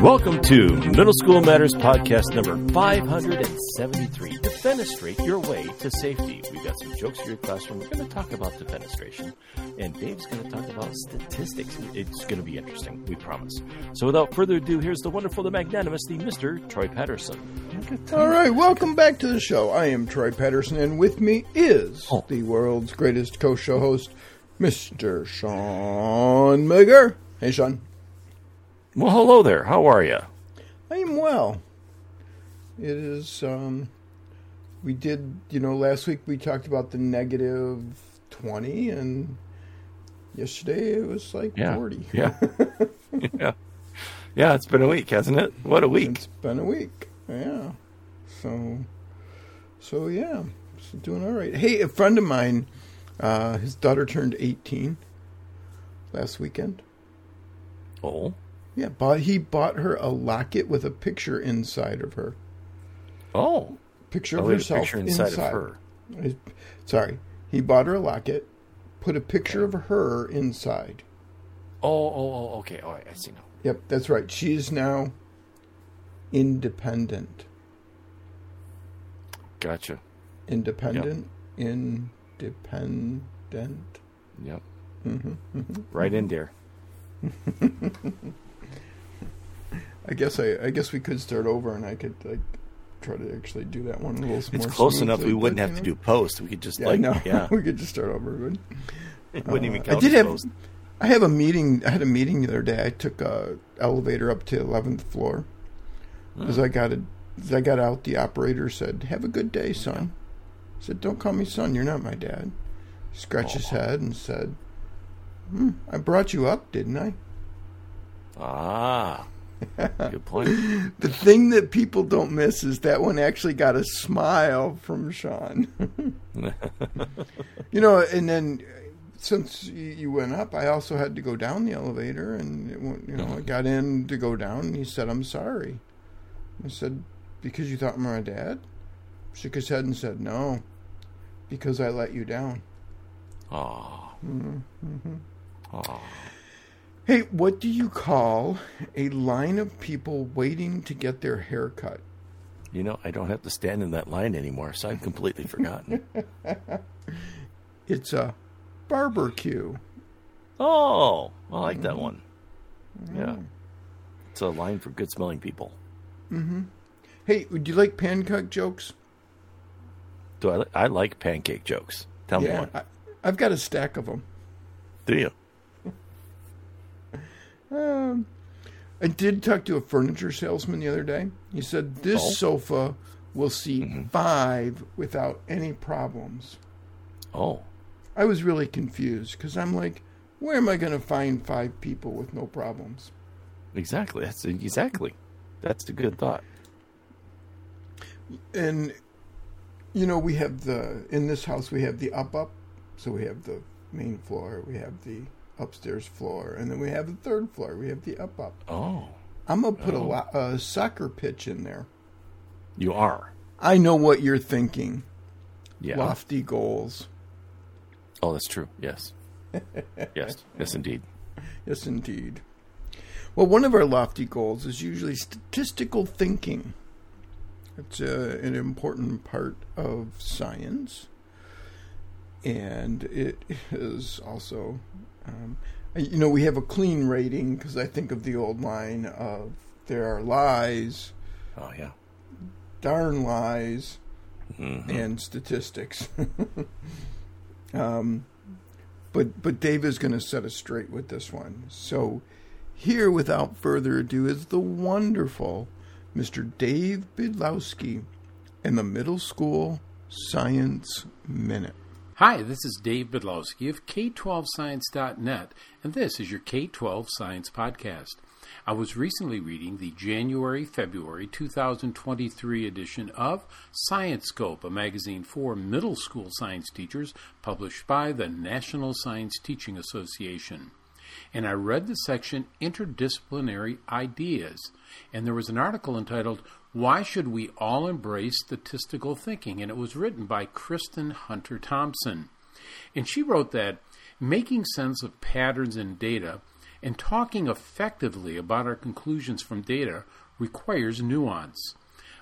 Welcome to Middle School Matters Podcast number 573. Defenestrate your way to safety. We've got some jokes for your classroom. We're going to talk about defenestration. And Dave's going to talk about statistics. It's going to be interesting, we promise. So without further ado, here's the wonderful, the magnanimous, the Mr. Troy Patterson. All right, welcome back to the show. I am Troy Patterson, and with me is Oh. the world's greatest co-show host, Mr. Sean Migger. Hey, Sean. Well, hello there. How are you? I am well. It is, um, we did, you know, last week we talked about the negative 20, and yesterday it was like Yeah. 40. Yeah. yeah. Yeah, it's been a week, hasn't it? What a week. It's been a week. Yeah. So, so yeah, doing all right. Hey, a friend of mine, uh, his daughter turned 18 last weekend. Oh. Yeah, bought, he bought her a locket with a picture inside of her. Oh. Picture Oh, of a herself picture inside, of her. Sorry, he bought her a locket, put a picture of her inside. Oh, oh, oh, okay. All right, I see now. Yep, that's right. She is now independent. Gotcha. Independent. Independent. Yep. Mm-hmm, Right in there. I guess I, I guess we could start over, and I could like try to actually do that one a little It's more. close enough. We wouldn't but, have you to do post. We could just Yeah, like, I know. yeah, we could just start over. It wouldn't even Uh, count. I did have. post. I have a meeting. I had a meeting the other day. I took a elevator up to eleventh floor because I got it. As I got out. The operator said, "Have a good day, son." Said, "Don't call me son. You're not my dad." He scratched his head and said, hmm, "I brought you up, didn't I?" Ah, good point. The thing that people don't miss is that one actually got a smile from Sean. you know, and then since you went up, I also had to go down the elevator, and it, went- you know, I got in to go down, and he said, "I'm sorry." I said, "Because you thought I'm my dad?" Shook his head and said, "No, because I let you down." Oh, Mm-hmm. Hey, what do you call a line of people waiting to get their hair cut? You know, I don't have to stand in that line anymore, so I've completely forgotten. It's a barbecue. Oh, I like that Mm-hmm. one. Yeah, it's a line for good smelling people. Mm-hmm. Hey, would you like pancake jokes? Do I? li- I like pancake jokes. Tell me one. I, I've got a stack of them. Do you? Um, I did talk to a furniture salesman the other day. He said this Oh. sofa will seat five without any problems. Oh, I was really confused because I'm like, where am I going to find five people with no problems? exactly. That's exactly. That's a good thought. And you know, we have the in this house we have the up up, so we have the main floor, we have the upstairs floor, and then we have the third floor. We have the up up. Oh, I'm gonna put a, Oh. lo- a soccer pitch in there. you are. I know what you're thinking. Yeah. Lofty goals. Oh, that's true. Yes. yes. Yes, indeed. Yes, indeed. Well, one of our lofty goals is usually statistical thinking. It's uh, an important part of science, and it is also, um, you know, we have a clean rating because I think of the old line of "there are lies, Oh, yeah. darn lies, Mhm. and statistics." um, but but Dave is going to set us straight with this one. So here, without further ado, is the wonderful Mr. Dave Bydlowski and the Middle School Science Minute. Hi, this is Dave Bydlowski of K12Science.net, and this is your K12 Science Podcast. I was recently reading the January February 2023 edition of Science Scope, a magazine for middle school science teachers published by the National Science Teaching Association. And I read the section Interdisciplinary Ideas, and there was an article entitled Why Should We All Embrace Statistical Thinking? And it was written by Kristin Hunter Thomson. And she wrote that Making sense of patterns in data and talking effectively about our conclusions from data requires nuance.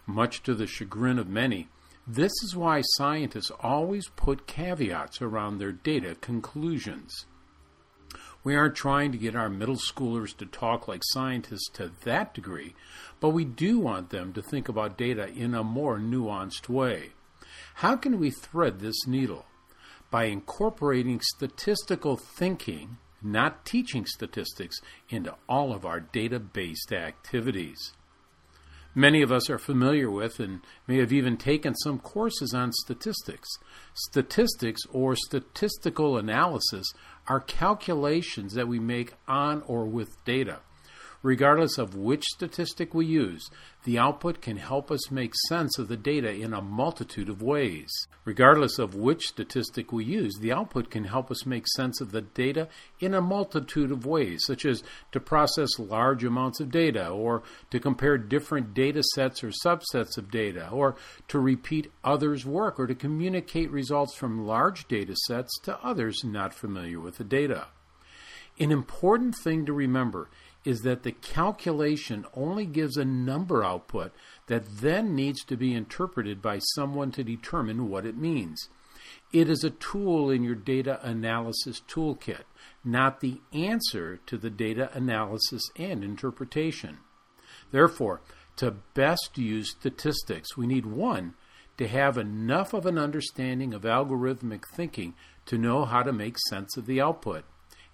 Much to the chagrin of many, this is why scientists always put caveats around their data conclusions. We aren't trying to get our middle schoolers to talk like scientists to that degree, but we do want them to think about data in a more nuanced way. How can we thread this needle? By incorporating statistical thinking, not teaching statistics, into all of our data based activities. Many of us are familiar with and may have even taken some courses on statistics. Statistics or statistical analysis are calculations that we make on or with data. Regardless of which statistic we use, the output can help us make sense of the data in a multitude of ways. Regardless of which statistic we use, the output can help us make sense of the data in a multitude of ways, such as to process large amounts of data, or to compare different data sets or subsets of data, or to repeat others' work, or to communicate results from large data sets to others not familiar with the data. An important thing to remember is that the calculation only gives a number output that then needs to be interpreted by someone to determine what it means. It is a tool in your data analysis toolkit, not the answer to the data analysis and interpretation. Therefore, to best use statistics, we need one, to have enough of an understanding of algorithmic thinking to know how to make sense of the output,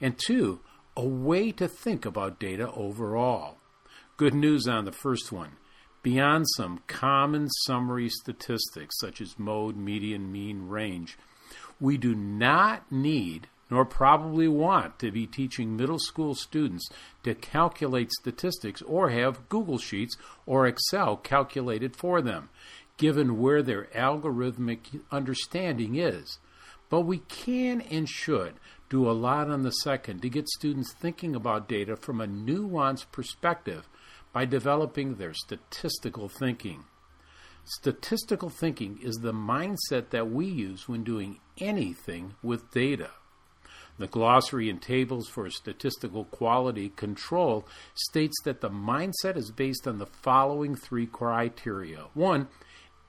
and two, a way to think about data overall. Good news on the first one. Beyond some common summary statistics such as mode, median, mean, range, we do not need nor probably want to be teaching middle school students to calculate statistics or have Google Sheets or Excel calculated for them, given where their algorithmic understanding is. But we can and should do a lot on the second to get students thinking about data from a nuanced perspective by developing their statistical thinking. Statistical thinking is the mindset that we use when doing anything with data. The glossary and tables for statistical quality control states that the mindset is based on the following three criteria. One,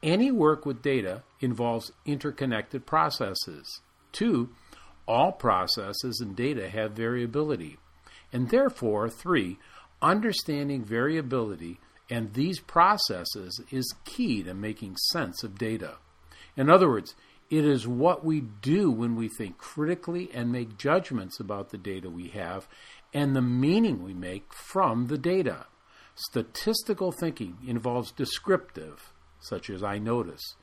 any work with data involves interconnected processes. Two, all processes and data have variability. And therefore, three, understanding variability and these processes is key to making sense of data. In other words, it is what we do when we think critically and make judgments about the data we have and the meaning we make from the data. Statistical thinking involves descriptive, such as I notice,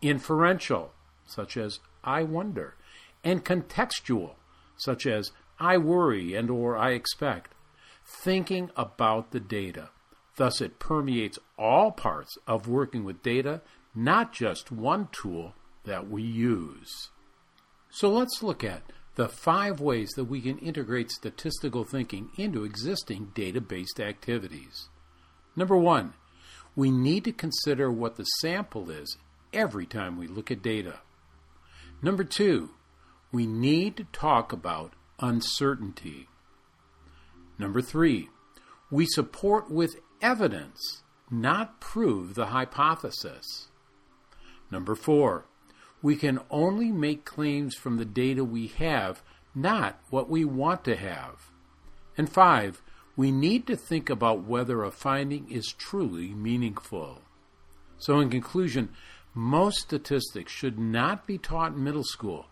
inferential, such as I wonder, and contextual, such as I worry and or I expect, thinking about the data. Thus it permeates all parts of working with data, not just one tool that we use. So let's look at the five ways that we can integrate statistical thinking into existing data based activities. Number one, we need to consider what the sample is every time we look at data. Number two, we need to talk about uncertainty. Number three, we support with evidence, not prove the hypothesis. Number four, we can only make claims from the data we have, not what we want to have. And five, we need to think about whether a finding is truly meaningful. So, in conclusion, most statistics should not be taught in middle school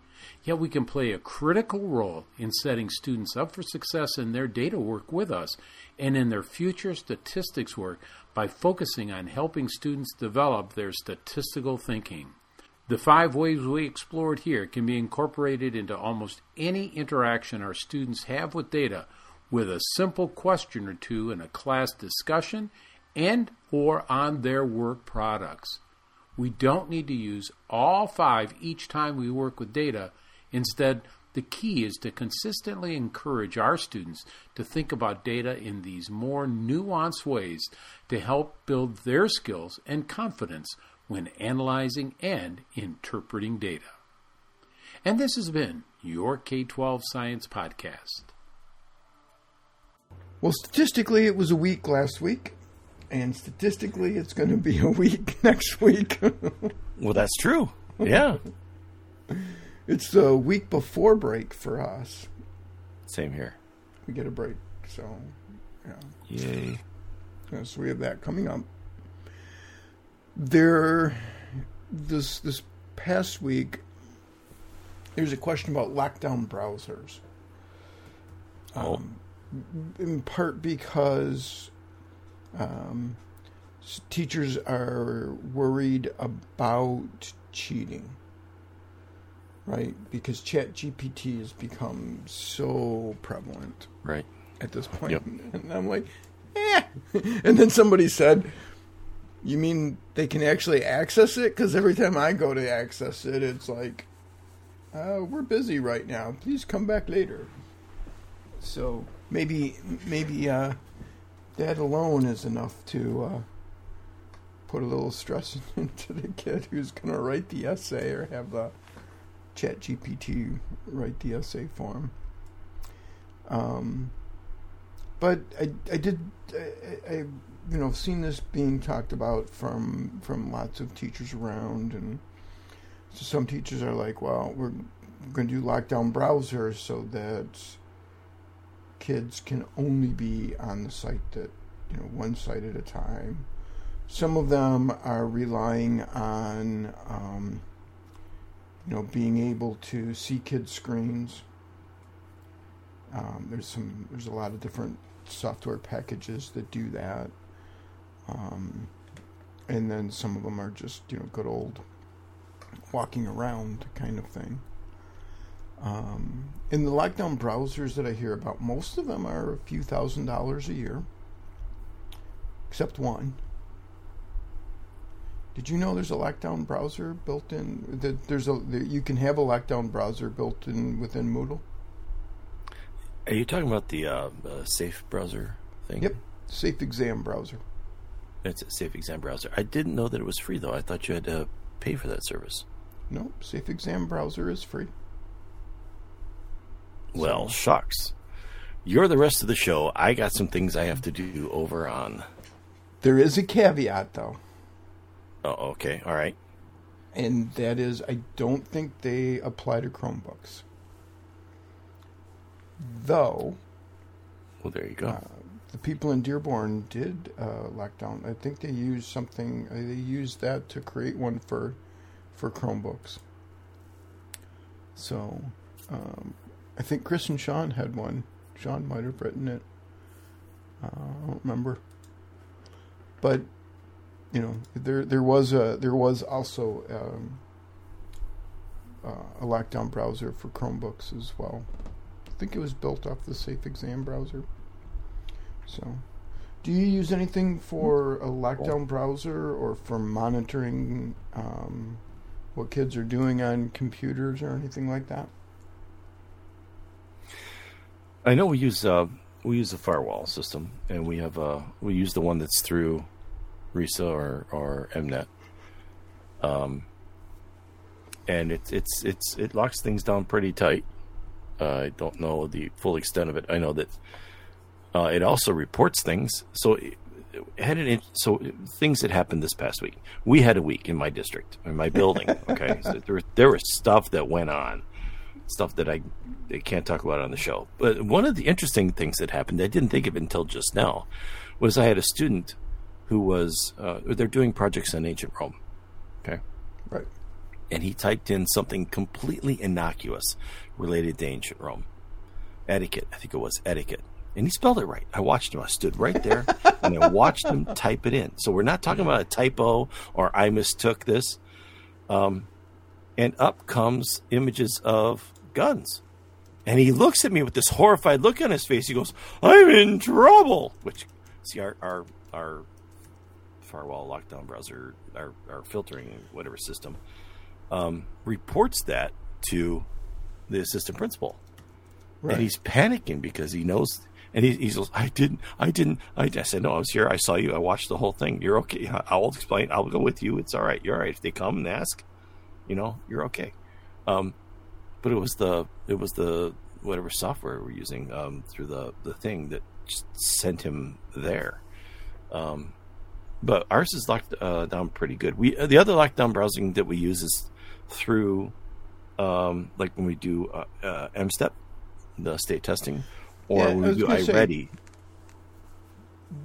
Yet we can play a critical role in setting students up for success in their data work with us and in their future statistics work by focusing on helping students develop their statistical thinking. The five ways we explored here can be incorporated into almost any interaction our students have with data with a simple question or two in a class discussion and or on their work products. We don't need to use all five each time we work with data. Instead, the key is to consistently encourage our students to think about data in these more nuanced ways to help build their skills and confidence when analyzing and interpreting data. And this has been your K 12 Science Podcast. Well, statistically, it was a week last week, and statistically, it's going to be a week next week. well, that's true. Yeah. it's the week before break for us. Same here. We get a break, so yeah. Yay. So we have that coming up. There, this this past week, there's a question about lockdown browsers. Oh. Um, in part because um, teachers are worried about cheating, right? Because Chat GPT has become so prevalent, right, at this point. Yep. And I'm like, eh. And then somebody said, "You mean they can actually access it? Because every time I go to access it, it's like." Uh, we're busy right now. Please come back later. So maybe maybe uh, that alone is enough to uh, put a little stress into the kid who's going to write the essay or have the Chat GPT write the essay for him. Um, but I, I did I, I you know seen this being talked about from from lots of teachers around and so some teachers are like well we're going to do lockdown browsers so that kids can only be on the site that you know one site at a time. Some of them are relying on um, you know being able to see kids' screens. Um, there's some there's a lot of different software packages that do that, um, and then some of them are just you know good old walking around kind of thing. Um, in the lockdown browsers that I hear about, most of them are a few thousand dollars a year, except one. Did you know there's a lockdown browser built in? That there's a you can have a lockdown browser built in within Moodle. Are you talking about the uh, uh, Safe browser thing? Yep, Safe Exam browser. It's a Safe Exam browser. I didn't know that it was free though. I thought you had to pay for that service. Nope, Safe Exam browser is free. Well, shucks. You're the rest of the show. I got some things I have to do over on. There is a caveat, though. Oh, okay. All right. And that is, I don't think they apply to Chromebooks. Though. Well, there you go. Uh, the people in Dearborn did uh, lockdown. I think they used something. Uh, they used that to create one for for Chromebooks. So, um, I think Chris and Sean had one. Sean might have written it. Uh, I don't remember. But you know, there there was a there was also um, uh, a lockdown browser for Chromebooks as well. I think it was built off the Safe Exam browser. So, do you use anything for a lockdown browser or for monitoring um, what kids are doing on computers or anything like that? I know we use uh, we use a firewall system, and we have uh, we use the one that's through RESA or or MNet. Um, and it's it's it's it locks things down pretty tight. Uh, I don't know the full extent of it. I know that uh, it also reports things. So it, it had an so things that happened this past week. We had a week in my district in my building. Okay, so there there was stuff that went on stuff that I, I can't talk about on the show. But one of the interesting things that happened, I didn't think of it until just now, was I had a student who was uh, they're doing projects on ancient Rome. Okay, right. And he typed in something completely innocuous related to ancient Rome, etiquette. I think it was etiquette. And he spelled it right. I watched him. I stood right there and I watched him type it in. So we're not talking about a typo or I mistook this. Um, and up comes images of guns. And he looks at me with this horrified look on his face. He goes, I'm in trouble. Which, see, our, our, our firewall lockdown browser, our, our filtering, whatever system, um, reports that to the assistant principal. Right. And he's panicking because he knows. And he, he goes, I didn't, I didn't, I, I said, no, I was here. I saw you. I watched the whole thing. You're okay. I'll explain. I'll go with you. It's all right. You're all right. If they come and ask, you know, you're okay. Um, but it was the it was the whatever software we're using um, through the the thing that just sent him there. Um, but ours is locked uh, down pretty good. We the other lockdown browsing that we use is through um, like when we do uh, uh, MSTEP, the state testing, or Yeah, when we do say- iReady.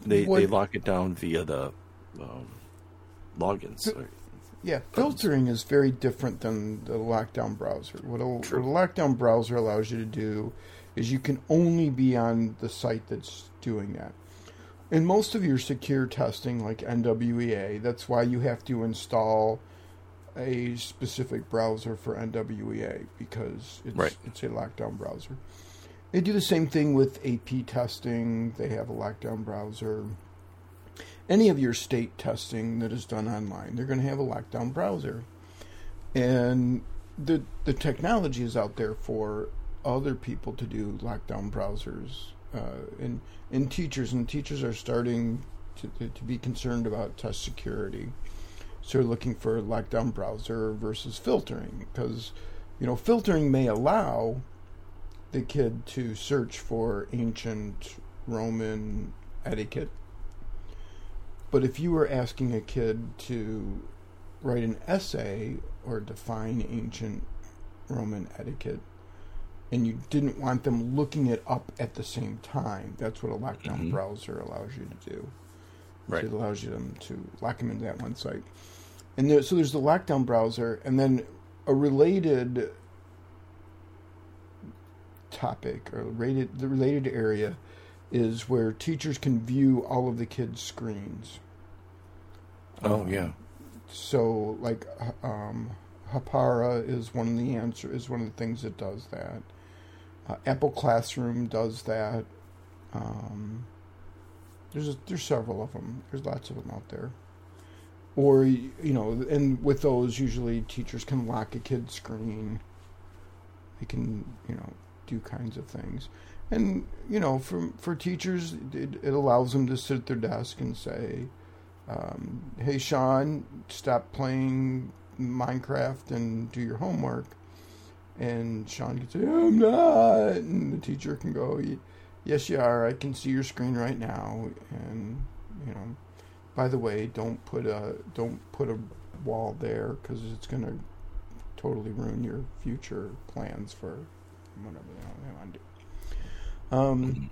They What- they lock it down via the um, logins. Yeah, filtering is very different than the lockdown browser. What a, what a lockdown browser allows you to do is you can only be on the site that's doing that. In most of your secure testing, like NWEA, that's why you have to install a specific browser for NWEA because it's Right. it's a lockdown browser. They do the same thing with AP testing. They have a lockdown browser any of your state testing that is done online, they're going to have a lockdown browser. And the the technology is out there for other people to do lockdown browsers, uh, and and teachers and teachers are starting to to be concerned about test security. So they're looking for a lockdown browser versus filtering because you know filtering may allow the kid to search for ancient Roman etiquette but if you were asking a kid to write an essay or define ancient Roman etiquette, and you didn't want them looking it up at the same time, that's what a lockdown Mhm. browser allows you to do. Right. It allows you them to lock them into that one site. And there, so there's the lockdown browser, and then a related topic or related the related area is where teachers can view all of the kids' screens. Oh yeah, So, like, um, Hapara is one of the answer is one of the things that does that. Uh, Apple Classroom does that. Um, there's a, there's several of them. There's lots of them out there. Or you know, and with those, usually teachers can lock a kid's screen. They can you know do kinds of things, and you know for for teachers, it, it allows them to sit at their desk and say, um, "Hey, Sean, stop playing Minecraft and do your homework." And Sean can say, "I'm not," and the teacher can go, "Yes, you are. I can see your screen right now." And you know, by the way, don't put a don't put a wall there because it's going to totally ruin your future plans for whatever they want to do. Um,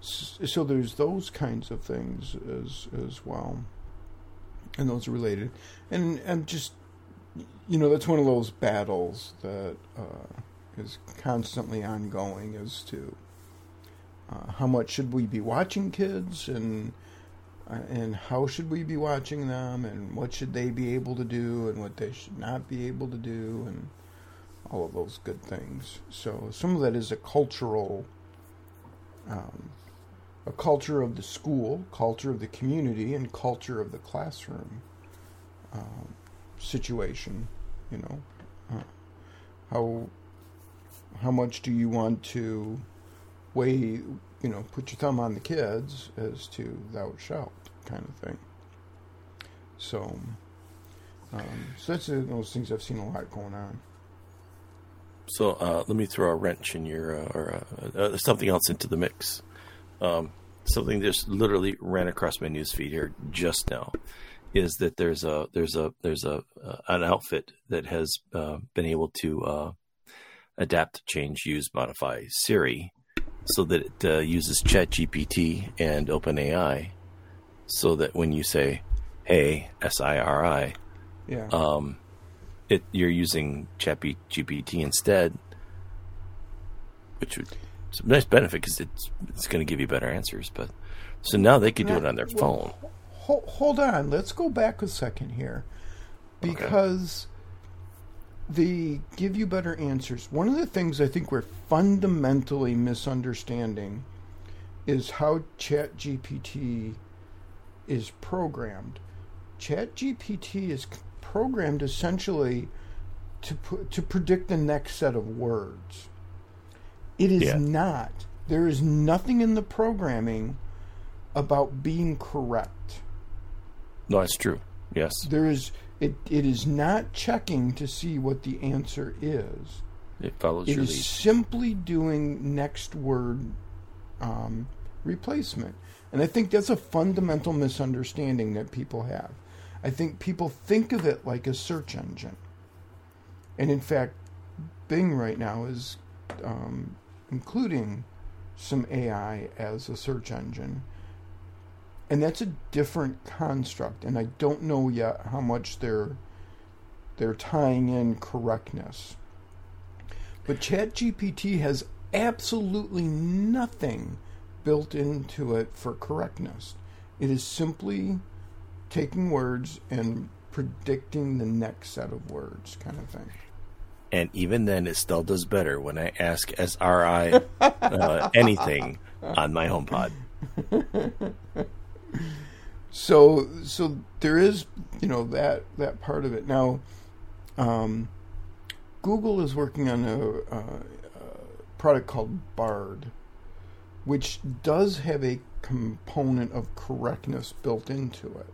so there's those kinds of things as as well, and those are related. And and just you know that's one of those battles that uh, is constantly ongoing as to uh, how much should we be watching kids and uh, and how should we be watching them and what should they be able to do and what they should not be able to do and all of those good things. So some of that is a cultural um, a culture of the school, culture of the community, and culture of the classroom um, situation. You know, uh, how how much do you want to weigh? You know, put your thumb on the kids as to thou shalt kind of thing. So, um, so that's uh, those things I've seen a lot going on. So uh, let me throw a wrench in your uh, or uh, something else into the mix. Um, something just literally ran across my news feed here just now is that there's a there's a there's a uh, an outfit that has uh, been able to uh, adapt, change, use, modify Siri so that it uh, uses ChatGPT and OpenAI, so that when you say "Hey, S I R I," Yeah. um, it you're using Chappy GPT instead, which would it's a nice benefit because it's it's going to give you better answers. But so now they could do it on their phone. Hold, hold on. Let's go back a second here. Because they give you better answers. One of the things I think we're fundamentally misunderstanding is how ChatGPT is programmed. ChatGPT is programmed essentially to put, to predict the next set of words. It is Yeah. not. There is nothing in the programming about being correct. No, it's true. Yes, There is It it is not checking to see what the answer is. It follows It is lead. simply doing next word um, replacement. And I think that's a fundamental misunderstanding that people have. I think people think of it like a search engine. And in fact, Bing right now is um, including some AI as a search engine. And that's a different construct. And I don't know yet how much they're they're tying in correctness. But ChatGPT has absolutely nothing built into it for correctness. It is simply taking words and predicting the next set of words, kind of thing. And even then, it still does better when I ask Siri uh, anything on my HomePod. So, so there is, you know, that that part of it. Now, um, Google is working on a, a, a product called Bard, which does have a component of correctness built into it,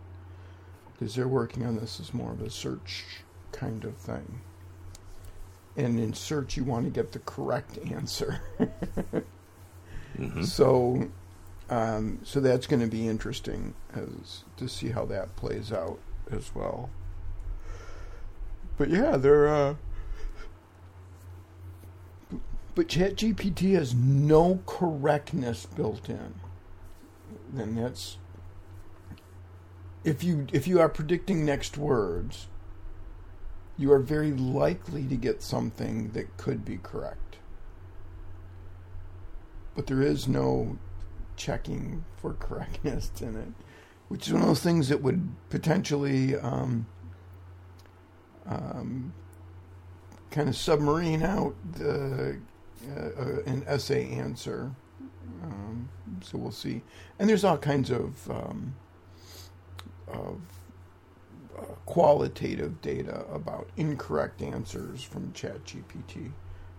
because they're working on this as more of a search kind of thing. And in search, you want to get the correct answer. So, um, so that's going to be interesting as to see how that plays out as well. But yeah, they're. Uh, but ChatGPT has no correctness built in. Then that's if you if you are predicting next words, you are very likely to get something that could be correct. But there is no checking for correctness in it, which is one of those things that would potentially um, um, kind of submarine out the, uh, uh, an essay answer. Um, so we'll see. And there's all kinds of um, of qualitative data about incorrect answers from ChatGPT.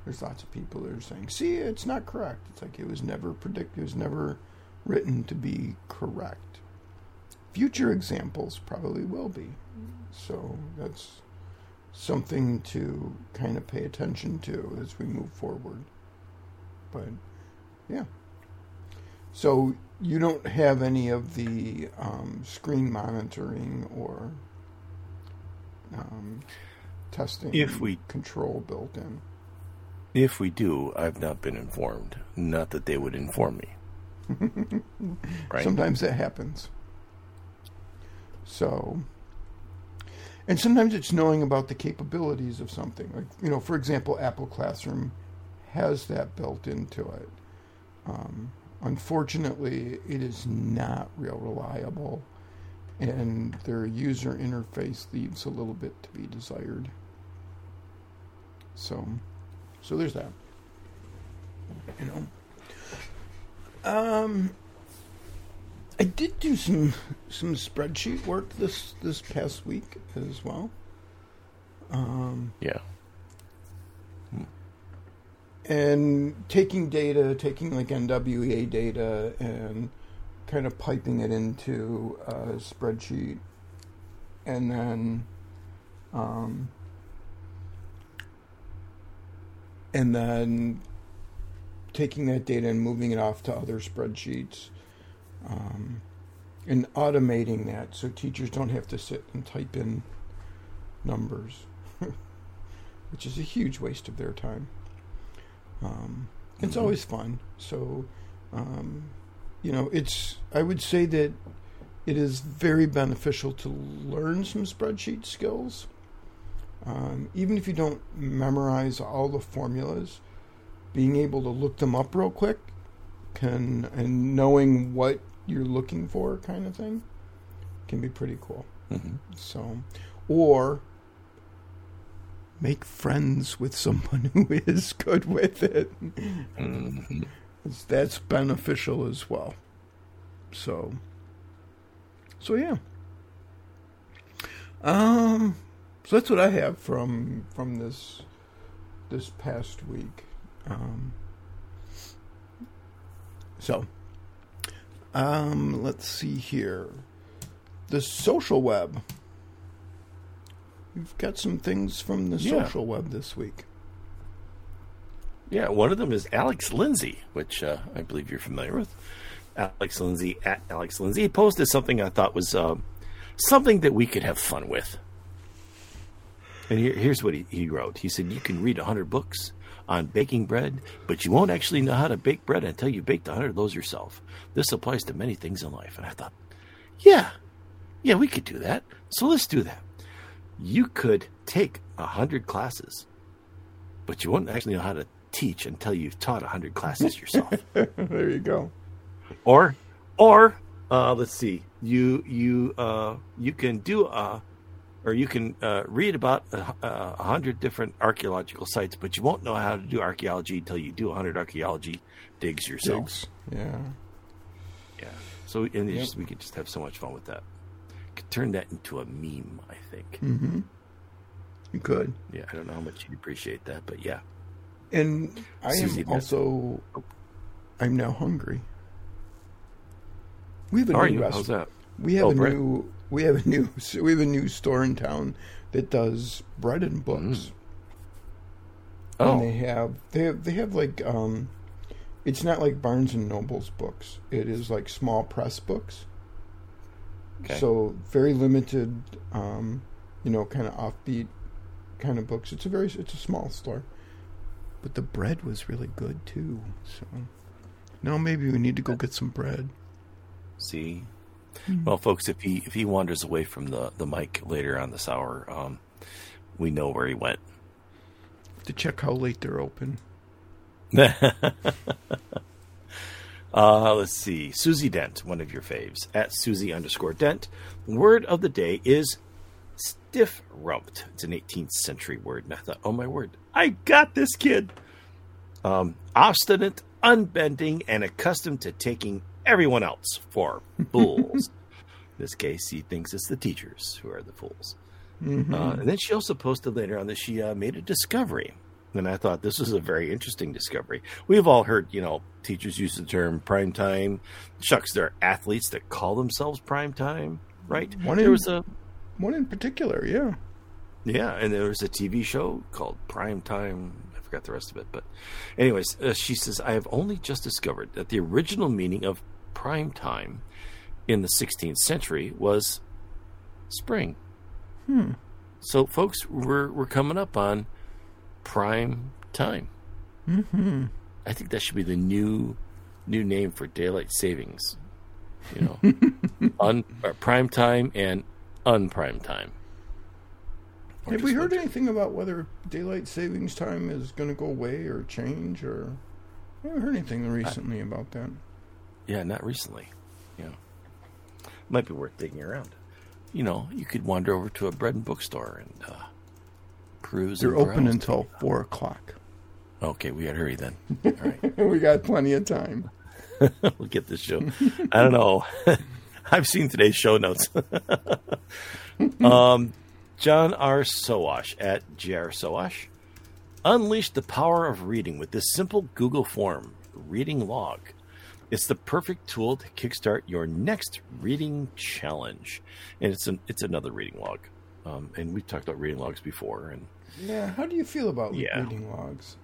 There's lots of people that are saying, "See, it's not correct." It's like it was never predicted. It was never written to be correct. Future examples probably will be. So that's something to kind of pay attention to as we move forward. But yeah. So you don't have any of the um, screen monitoring or um, testing If we- control built in. If we do, I've not been informed. Not that they would inform me. right? Sometimes that happens. So, and sometimes it's knowing about the capabilities of something. Like, you know, for example, Apple Classroom has that built into it. Um, unfortunately, it is not real reliable, and their user interface leaves a little bit to be desired. So, so there's that. You know. Um, I did do some some spreadsheet work this this past week as well. Um, yeah. and taking data, taking like NWEA data, and kind of piping it into a spreadsheet, and then, um, and then taking that data and moving it off to other spreadsheets, um, and automating that so teachers don't have to sit and type in numbers, which is a huge waste of their time. Um, it's Mhm. always fun. So, um, you know, it's, I would say that it is very beneficial to learn some spreadsheet skills. Um, even if you don't memorize all the formulas, being able to look them up real quick can, and knowing what you're looking for kind of thing can be pretty cool. hmm So, or make friends with someone who is good with it. hmm It's- That's beneficial as well. So, so yeah. Um, so that's what I have from from this this past week. Um, so, um, let's see here. The social web. we've got some things from the Yeah. social web this week. Yeah, one of them is Alex Lindsay, which uh, I believe you're familiar with. Alex Lindsay at Alex Lindsay. He posted something I thought was um, something that we could have fun with. And here, here's what he, he wrote. He said, You can read 100 books on baking bread, but you won't actually know how to bake bread until you baked 100 of those yourself. This applies to many things in life. And I thought, Yeah, yeah, we could do that. So let's do that. You could take 100 classes, but you won't actually know how to teach until you've taught 100 classes yourself. there you go. or or uh, let's see you you uh, you can do uh, or you can uh, read about a, a hundred different archaeological sites but you won't know how to do archaeology until you do a hundred archaeology digs yourself Digs. Yeah. yeah so and it's just, we could just have so much fun with that could turn that into a meme i think Mm-hmm. You could. yeah i don't know how much you'd appreciate that but yeah And I Susie am also. I'm now hungry. We have a how new how's that We have Oh, a bread. new. We have a new. We have a new store in town that does bread and books. oh And they have they have they have like um, it's not like Barnes and Noble's books. It is like small press books. Okay. So very limited, um, you know, kind of offbeat kind of books. It's a very it's a small store, but the bread was really good too. So now maybe we need to go get some bread. See, well, folks, if he if he wanders away from the the mic later on this hour, um, we know where he went. To check how late they're open. Uh, let's see, Susie Dent, one of your faves at Susie underscore Dent. Word of the day is stiff rumped. It's an 18th century word, and I thought, oh my word, I got this kid. Um, obstinate, unbending, and accustomed to taking everyone else for fools. In this case, he thinks it's the teachers who are the fools. Uh, and then she also posted later on that she uh, made a discovery. And I thought this was a very interesting discovery. We've all heard, you know, teachers use the term prime time. Shucks, there are athletes that call themselves prime time, right? One there was a One in particular, yeah. yeah, and there was a TV show called Prime Time. I forgot the rest of it, but anyways, uh, she says I have only just discovered that the original meaning of prime time in the 16th century was spring. Hmm. So, folks, we're we're coming up on prime time. Mm-hmm. I think that should be the new new name for daylight savings. You know, on or prime time and unprime time. Or Have we heard winter. anything about whether daylight savings time is going to go away or change? Or I haven't heard anything recently about that. Yeah, not recently. Yeah. Might be worth digging around. You know, you could wander over to a bread and bookstore and uh, peruse. They're open until four o'clock. Okay, we gotta hurry then. All right, we got plenty of time. we'll get this show. I don't know. I've seen today's show notes. um, John R. Sowash at JR Sowash. Unleash the power of reading with this simple Google form, Reading Log. It's the perfect tool to kickstart your next reading challenge, and it's an it's another reading log. Um, and we've talked about reading logs before, and Yeah, how do you feel about Yeah. reading logs?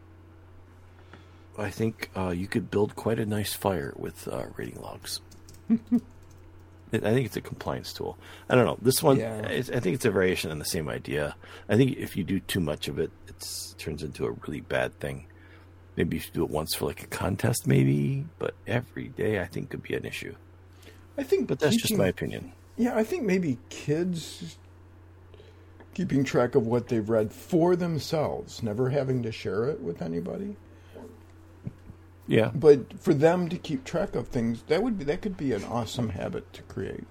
I think uh, you could build quite a nice fire with uh, reading logs. I think it's a compliance tool. I don't know. This one, Yeah. I think it's a variation on the same idea. I think if you do too much of it, it's, it turns into a really bad thing. Maybe you should do it once for like a contest, maybe, but every day I think could be an issue. I think, But that's just my opinion. Yeah, I think maybe kids keeping track of what they've read for themselves, never having to share it with anybody. Yeah. But for them to keep track of things, that would be that could be an awesome habit to create.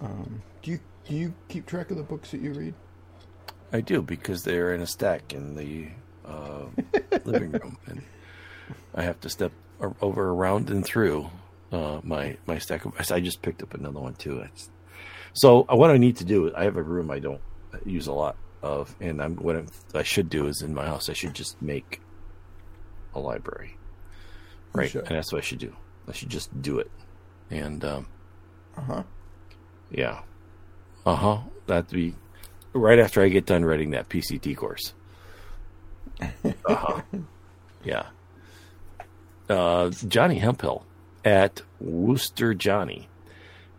Um, do you do you keep track of the books that you read? I do because they're in a stack in the uh, living room, and I have to step over, around, and through uh, my my stack. Of, I just picked up another one too. It's, so uh, what I need to do, I have a room I don't use a lot of, and I'm what I'm, I should do is in my house I should just make a library, right? And that's what I should do. I should just do it, and um, Uh huh. yeah. Uh huh. That'd be right after I get done writing that PCT course. Uh-huh. yeah. Uh, Johnny Hemphill at Worcester Johnny.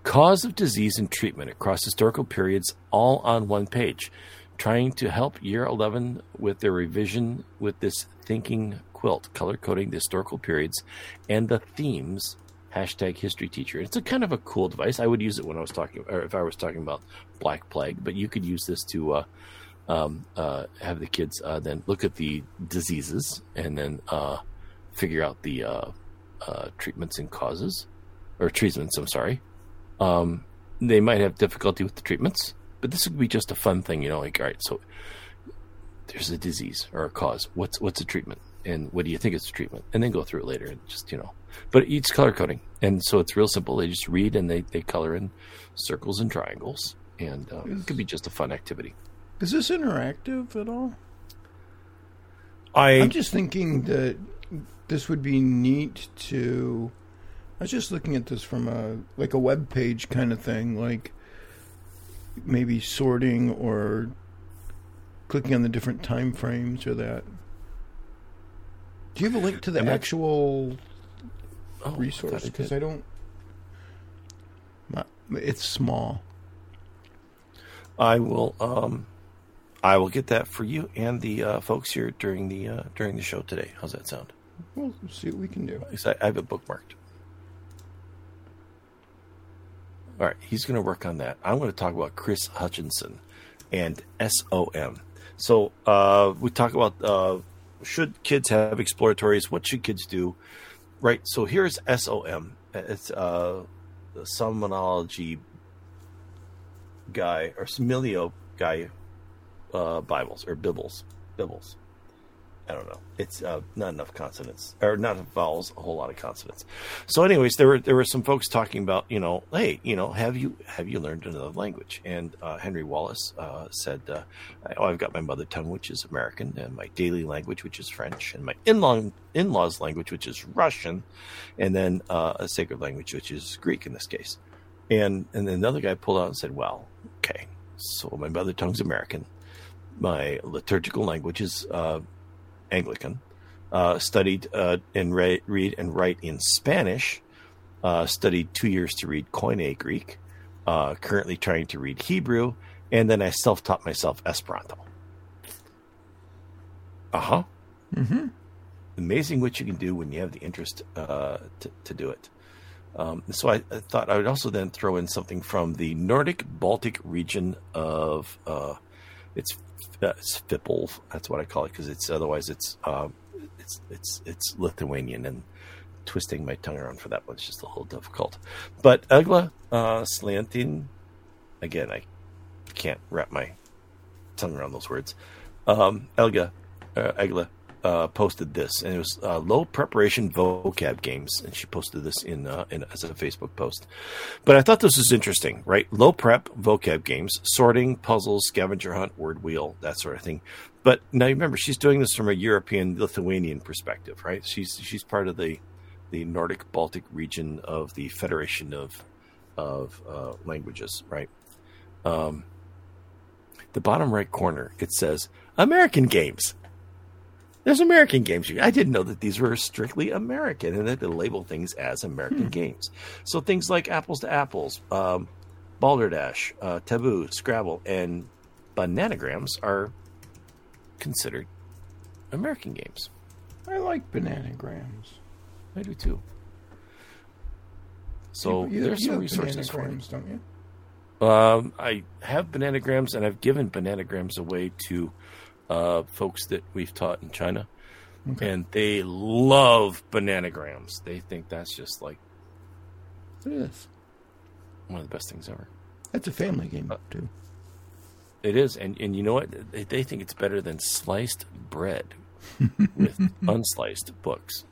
Cause of disease and treatment across historical periods, all on one page. Trying to help year 11 with their revision with this thinking quilt, color coding the historical periods and the themes. Hashtag history teacher. It's a kind of a cool device. I would use it when I was talking, or if I was talking about Black Plague, but you could use this to uh, um, uh, have the kids uh, then look at the diseases and then uh, figure out the uh, uh, treatments and causes, or treatments. I'm sorry. Um, they might have difficulty with the treatments, but this would be just a fun thing, you know. Like, all right, so there's a disease or a cause. What's what's a treatment, and what do you think is the treatment? And then go through it later and just you know. But it's color coding, and so it's real simple. They just read and they they color in circles and triangles, and uh, it could be just a fun activity. Is this interactive at all? I I'm just thinking that this would be neat to. I was just looking at this from a like a web page kind of thing, like maybe sorting or clicking on the different time frames or that. Do you have a link to the actual oh, resource? thought I Because. I don't. It's small. I will um I will get that for you and the uh, folks here during the uh, during the show today. How's that sound? We'll see what we can do. I, I have it bookmarked. All right, he's going to work on that. I'm going to talk about Chris Hutchinson and SOM. So uh, we talk about uh, should kids have exploratories? What should kids do? Right. So here's SOM. It's uh, the Summonology guy or Similio guy uh, Bibles or Bibbles. Bibbles. I don't know. It's uh, not enough consonants or not vowels, a whole lot of consonants. So, anyways, there were there were some folks talking about, you know, hey, you know, have you have you learned another language? And uh, Henry Wallace uh, said, uh, oh, I've got my mother tongue, which is American, and my daily language, which is French, and my in-law in-laws language, which is Russian, and then uh, a sacred language, which is Greek in this case. And and then another guy pulled out and said, well, okay, so my mother tongue's American, my liturgical language is uh, Anglican, uh, studied uh, and re- read and write in Spanish, uh, studied two years to read Koine Greek, uh, currently trying to read Hebrew, and then I self taught myself Esperanto. Uh huh. Mm-hmm. Amazing what you can do when you have the interest uh, to, to do it. Um, so I, I thought I would also then throw in something from the Nordic Baltic region of uh, it's uh, it's Fipple. That's what I call it because it's otherwise it's um, it's it's it's Lithuanian and twisting my tongue around for that one's just a little difficult. But Egla uh, Slantin, again I can't wrap my tongue around those words. Um, Elga uh, Egla uh, posted this, and it was uh, low preparation vocab games, and she posted this in, uh, in as a Facebook post. But I thought this was interesting, right? Low prep vocab games, sorting, puzzles, scavenger hunt, word wheel, that sort of thing. But now remember, she's doing this from a European Lithuanian perspective, right? She's she's part of the the Nordic Baltic region of the Federation of of uh, languages, right? Um, the bottom right corner it says American games. There's American games. I didn't know that these were strictly American and that they label things as American games. So things like Apples to Apples, um, Balderdash, uh, Taboo, Scrabble, and Bananagrams are considered American games. I like bananagrams. I do too. So You- you- there's you some resources for bananagrams, don't you? Um, I have bananagrams, and I've given bananagrams away to uh, folks that we've taught in China, Okay. and they love bananagrams. They think that's just like It is. one of the best things ever. That's a family game Uh, too. It is, and and you know what? They, they think it's better than sliced bread with unsliced books.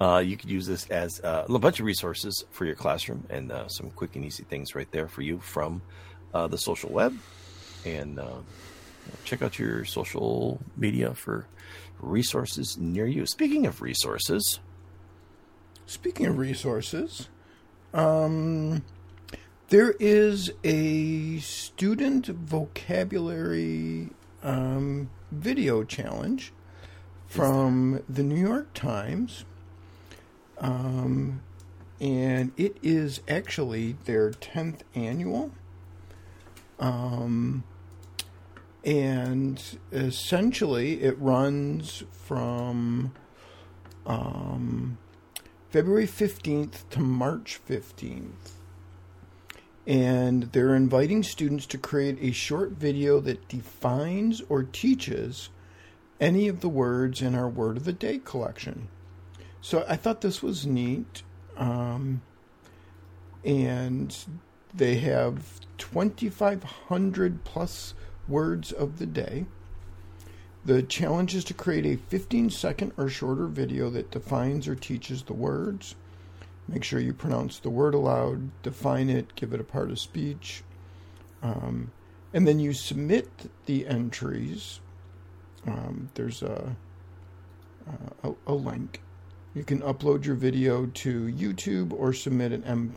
Uh, you could use this as uh, a bunch of resources for your classroom and uh, some quick and easy things right there for you from uh, the social web. And uh, check out your social media for resources near you. Speaking of resources, Speaking of resources, um, There is a student vocabulary um, video challenge from the New York Times. Um, and it is actually their 10th annual. Um, and essentially, it runs from um, February 15th to March 15th. And they're inviting students to create a short video that defines or teaches any of the words in our Word of the Day collection. So I thought this was neat. Um, and they have 2,500 plus words of the day. The challenge is to create a 15 second or shorter video that defines or teaches the words. Make sure you pronounce the word aloud, define it, give it a part of speech. Um, and then you submit the entries. Um, there's a, a, a link. You can upload your video to YouTube or submit an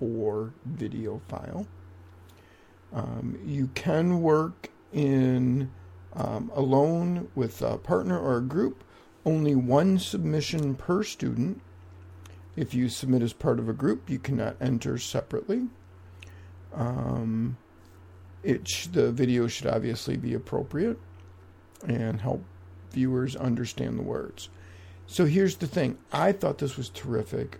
MP4 video file. Um, you can work in um, alone with a partner or a group. Only one submission per student. If you submit as part of a group, you cannot enter separately. Um, it sh- the video should obviously be appropriate and help viewers understand the words. So here's the thing I thought this was terrific.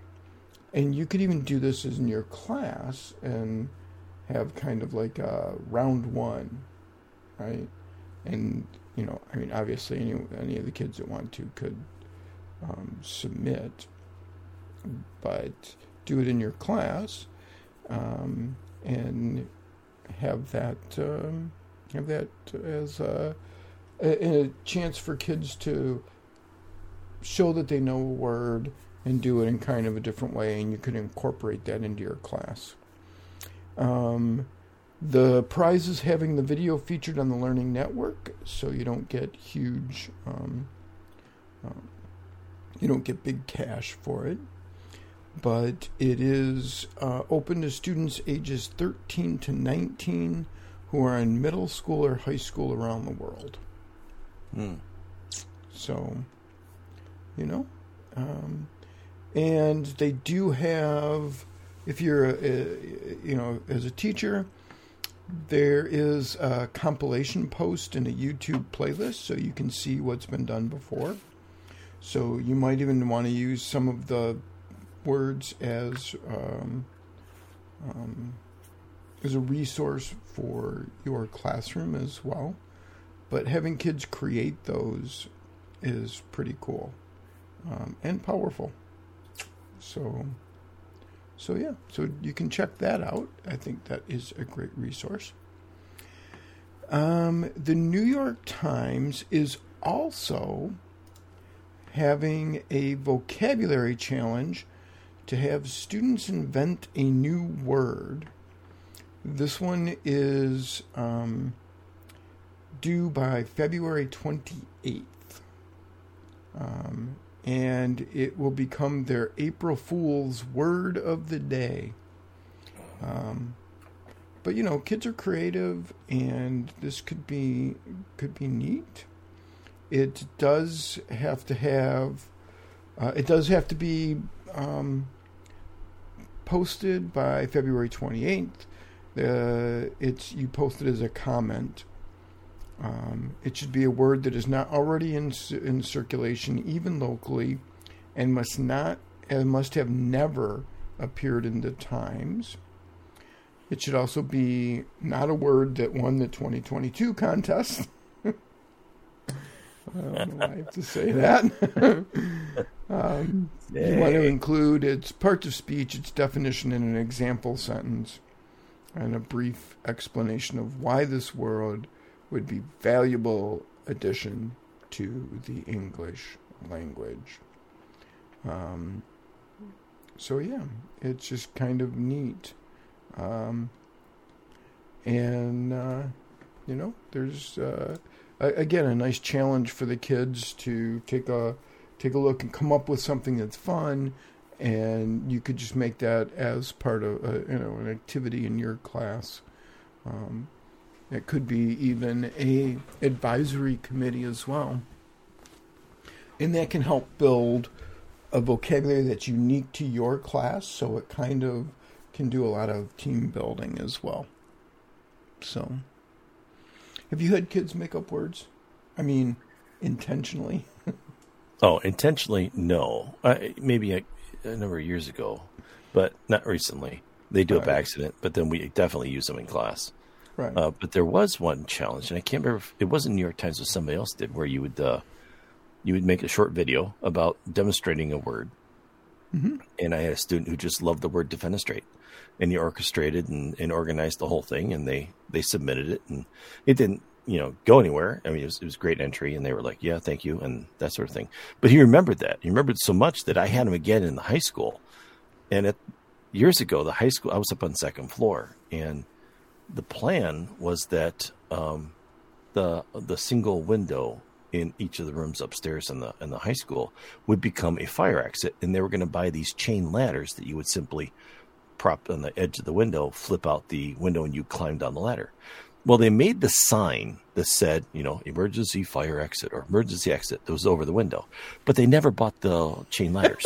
And you could even do this in your class and have kind of like a round one, right? And, you know, I mean, obviously, any, any of the kids that want to could um, submit, but do it in your class um, and have that um, have that as a, a, a chance for kids to show that they know a word and do it in kind of a different way, and you can incorporate that into your class. Um, the prize is having the video featured on the Learning Network, so you don't get huge, um, uh, you don't get big cash for it. But it is uh, open to students ages 13 to 19 who are in middle school or high school around the world. Hmm. So, you know, um, and they do have if you're, a, you know, as a teacher, there is a compilation post in a YouTube playlist so you can see what's been done before. So you might even want to use some of the words as um, um, as a resource for your classroom as well. But having kids create those is pretty cool um, and powerful. So so yeah, so you can check that out. I think that is a great resource. Um, the New York Times is also having a vocabulary challenge to have students invent a new word. This one is um, due by February 28th. Um, and it will become their April Fool's word of the day. Um, but you know, kids are creative, and this could be could be neat. It does have to have, uh, it does have to be um, posted by February twenty eighth. Uh, it's you post it as a comment um, it should be a word that is not already in in circulation, even locally, and must not and must have never appeared in the Times. It should also be not a word that won the 2022 contest. I don't know why I have to say that. um, you want to include its parts of speech, its definition in an example sentence, and a brief explanation of why this word would be valuable addition to the English language. Um, so yeah, it's just kind of neat. Um, and uh, you know, there's uh, again a nice challenge for the kids to take a take a look and come up with something that's fun and you could just make that as part of a, you know an activity in your class. Um, it could be even a advisory committee as well, and that can help build a vocabulary that's unique to your class. So it kind of can do a lot of team building as well. So, have you had kids make up words? I mean, intentionally. oh, intentionally, no. Uh, maybe a, a, number of years ago, but not recently. They do right. it by accident, but then we definitely use them in class. Right. Uh, but there was one challenge, and I can't remember if it wasn't New York Times or somebody else did, where you would uh, you would make a short video about demonstrating a word. Mm-hmm. And I had a student who just loved the word defenestrate and he orchestrated and, and organized the whole thing and they they submitted it and it didn't you know go anywhere i mean it was, it was great entry and they were like yeah thank you and that sort of thing but he remembered that he remembered so much that i had him again in the high school and it years ago the high school i was up on second floor and the plan was that um, the the single window in each of the rooms upstairs in the in the high school would become a fire exit and they were going to buy these chain ladders that you would simply prop on the edge of the window, flip out the window, and you climb down the ladder. Well, they made the sign that said, you know, emergency fire exit or emergency exit that was over the window, but they never bought the chain ladders.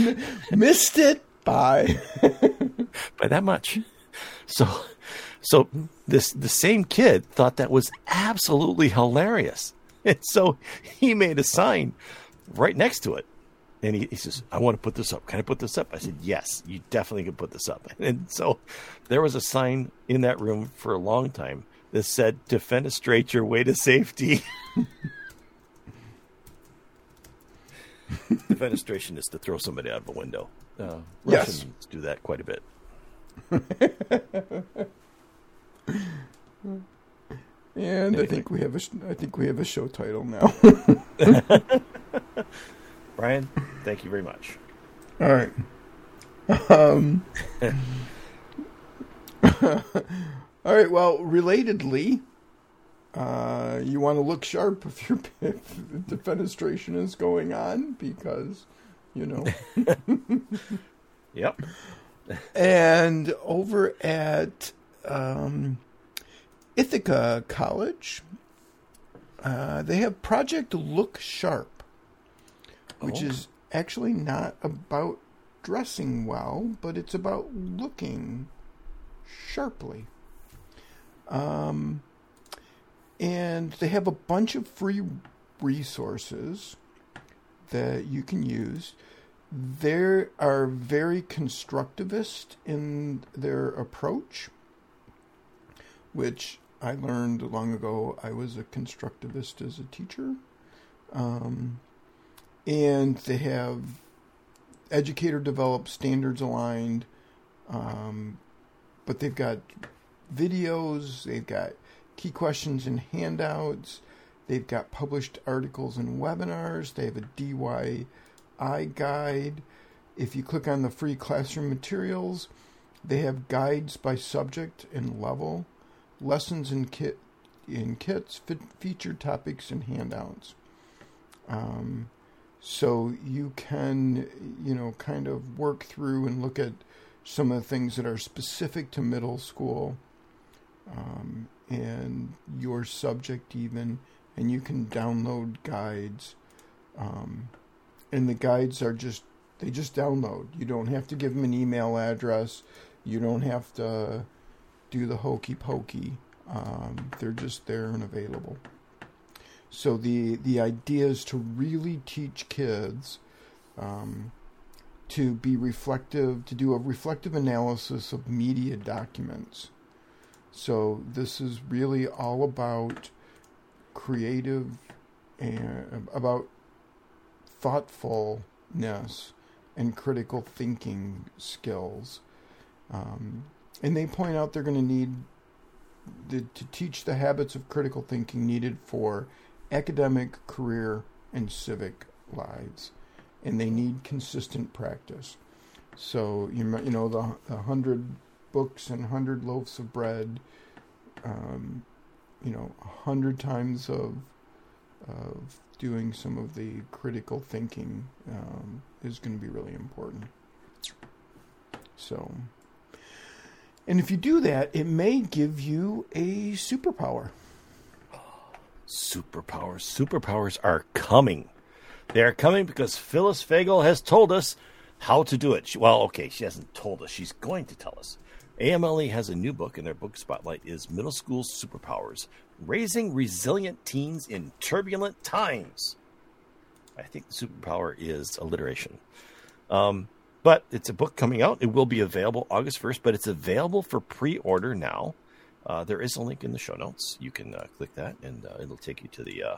Missed it by by that much. So, so this the same kid thought that was absolutely hilarious, and so he made a sign right next to it and he, he, says, I want to put this up. Can I put this up? I said, Yes, you definitely can put this up. And so there was a sign in that room for a long time that said, Defenestrate your way to safety. Defenestration is to throw somebody out of a window. Uh, Russians yes. do that quite a bit. and. I think we have a I think we have a show title now. Brian, thank you very much. All right. Um, all right. Well, relatedly, uh, you want to look sharp if your if defenestration is going on because, you know. yep. And over at um, Ithaca College, uh, they have Project Look Sharp which oh. is actually not about dressing well, but it's about looking sharply. Um, and they have a bunch of free resources that you can use. They are very constructivist in their approach, which I learned long ago. I was a constructivist as a teacher. Um, and they have educator developed, standards aligned, um, but they've got videos, they've got key questions and handouts, they've got published articles and webinars, they have a DIY guide. If you click on the free classroom materials, they have guides by subject and level, lessons in kit in kits, featured topics and handouts. Um, so you can, you know, kind of work through and look at some of the things that are specific to middle school um, and your subject, even, and you can download guides. Um, and the guides are just, they just download. You don't have to give them an email address, you don't have to do the hokey pokey. Um, they're just there and available. So the the idea is to really teach kids um, to be reflective, to do a reflective analysis of media documents. So this is really all about creative and about thoughtfulness and critical thinking skills. Um, and they point out they're going to need the, to teach the habits of critical thinking needed for academic, career, and civic lives, and they need consistent practice. So you you know the, the hundred books and hundred loaves of bread, um, you know, a hundred times of of doing some of the critical thinking um, is going to be really important. So, and if you do that, it may give you a superpower. Superpowers. Superpowers are coming. They are coming because Phyllis Fagel has told us how to do it. She, well, okay, she hasn't told us. She's going to tell us. AMLE has a new book, and their book spotlight is Middle School Superpowers Raising Resilient Teens in Turbulent Times. I think the superpower is alliteration. Um, but it's a book coming out. It will be available August 1st, but it's available for pre order now. Uh, there is a link in the show notes. You can uh, click that, and uh, it'll take you to the uh,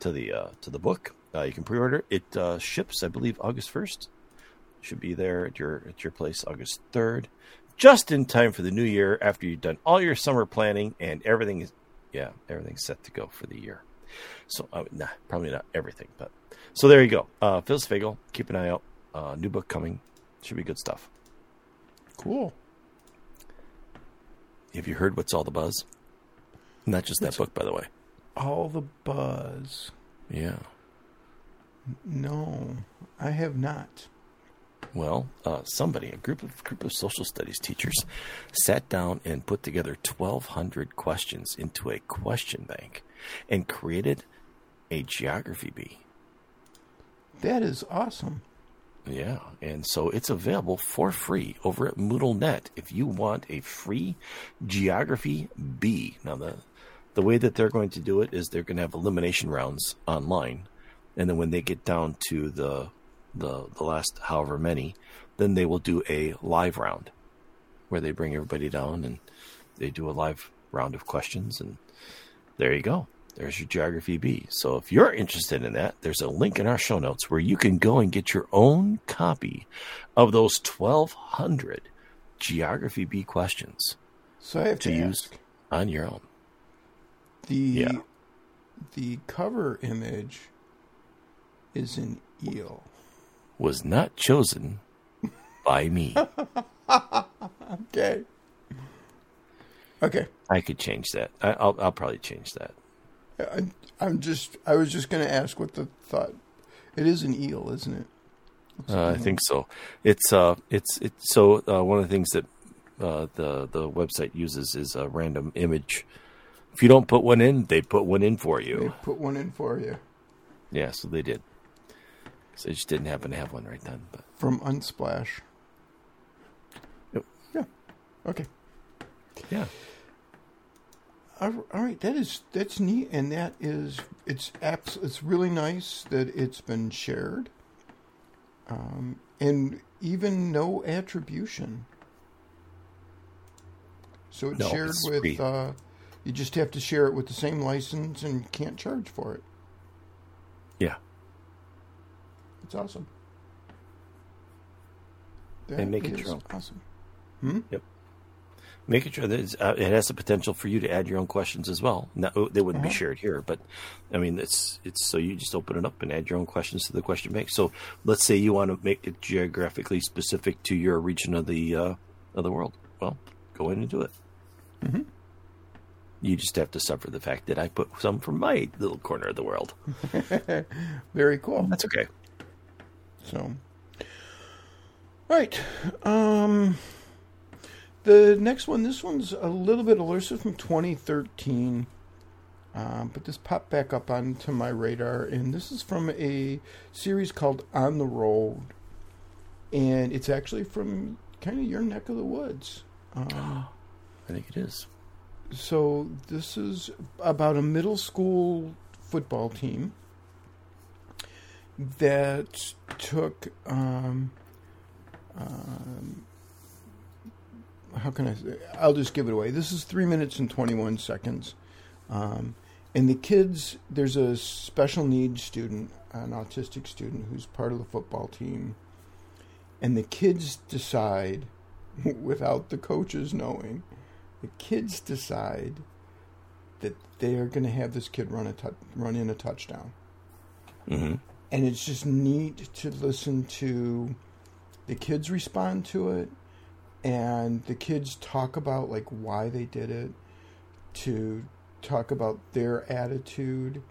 to the uh, to the book. Uh, you can pre-order. It ships, I believe, August first. Should be there at your at your place August third, just in time for the new year. After you've done all your summer planning and everything is, yeah, everything's set to go for the year. So, nah, probably not everything, but so there you go. Uh, Phil Fagel, keep an eye out. new book coming. Should be good stuff. Cool. Have you heard what's all the buzz? Not just that book, by the way. All the buzz. Yeah. No, I have not. Well, uh, somebody, a group of group of social studies teachers, sat down and put together 1,200 questions into a question bank, and created a geography bee. That is awesome. Yeah, and so it's available for free over at MoodleNet if you want a free geography bee. Now the the way that they're going to do it is they're going to have elimination rounds online, and then when they get down to the the the last however many, then they will do a live round where they bring everybody down and they do a live round of questions and there you go. There's your geography bee. So if you're interested in that, there's a link in our show notes where you can go and get your own copy of those 1200 geography bee questions. So I have to, to use on your own. The yeah. the cover image is an eel. Was not chosen by me. okay. Okay. I could change that. I, will I'll probably change that. I, I'm just. I was just going to ask what the thought. It is an eel, isn't it? Uh, I think so. It's uh, it's it's so uh, one of the things that uh, the the website uses is a random image. If you don't put one in, they put one in for you. They put one in for you. Yeah, so they did. So they just didn't happen to have one right then. But from Unsplash. Yep. Yeah. Okay. Yeah all right, that is that's neat, and that is it's apps. It's really nice that it's been shared, um, and even no attribution. So it's no, shared it's with. Uh, you just have to share it with the same license, and you can't charge for it. Yeah, it's awesome. That and make it your own. Awesome. Hmm? Yep making sure that uh, it has the potential for you to add your own questions as well. Now, they wouldn't be uh-huh. shared here, but I mean, it's it's so you just open it up and add your own questions to the question bank. So let's say you want to make it geographically specific to your region of the uh, of the world. Well, go in and do it. Mm-hmm. You just have to suffer the fact that I put some from my little corner of the world. Very cool. That's okay. So, right. Um, the next one, this one's a little bit older. This is from 2013. Um, but this popped back up onto my radar, and this is from a series called On the Road, and it's actually from kind of your neck of the woods. Um, I think it is. So this is about a middle school football team that took um, um, how can I say? I'll just give it away. This is three minutes and 21 seconds. Um, and the kids, there's a special needs student, an autistic student who's part of the football team. And the kids decide, without the coaches knowing, the kids decide that they are going to have this kid run a tu- run in a touchdown. Mm-hmm. And it's just neat to listen to the kids respond to it and the kids talk about like why they did it to talk about their attitude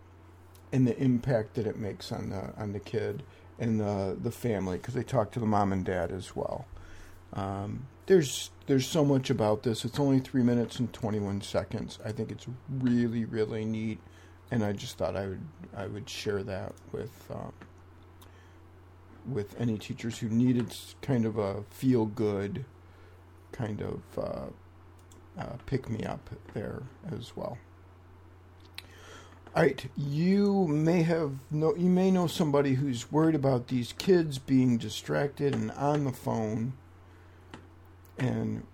and the impact that it makes on the on the kid and the the family because they talk to the mom and dad as well. Um, there's there's so much about this. It's only three minutes and 21 seconds. I think it's really really neat, and I just thought I would I would share that with um, with any teachers who needed kind of a feel good kind of uh, uh, pick me up there as well. All right, you may have no, you may know somebody who's worried about these kids being distracted and on the phone. And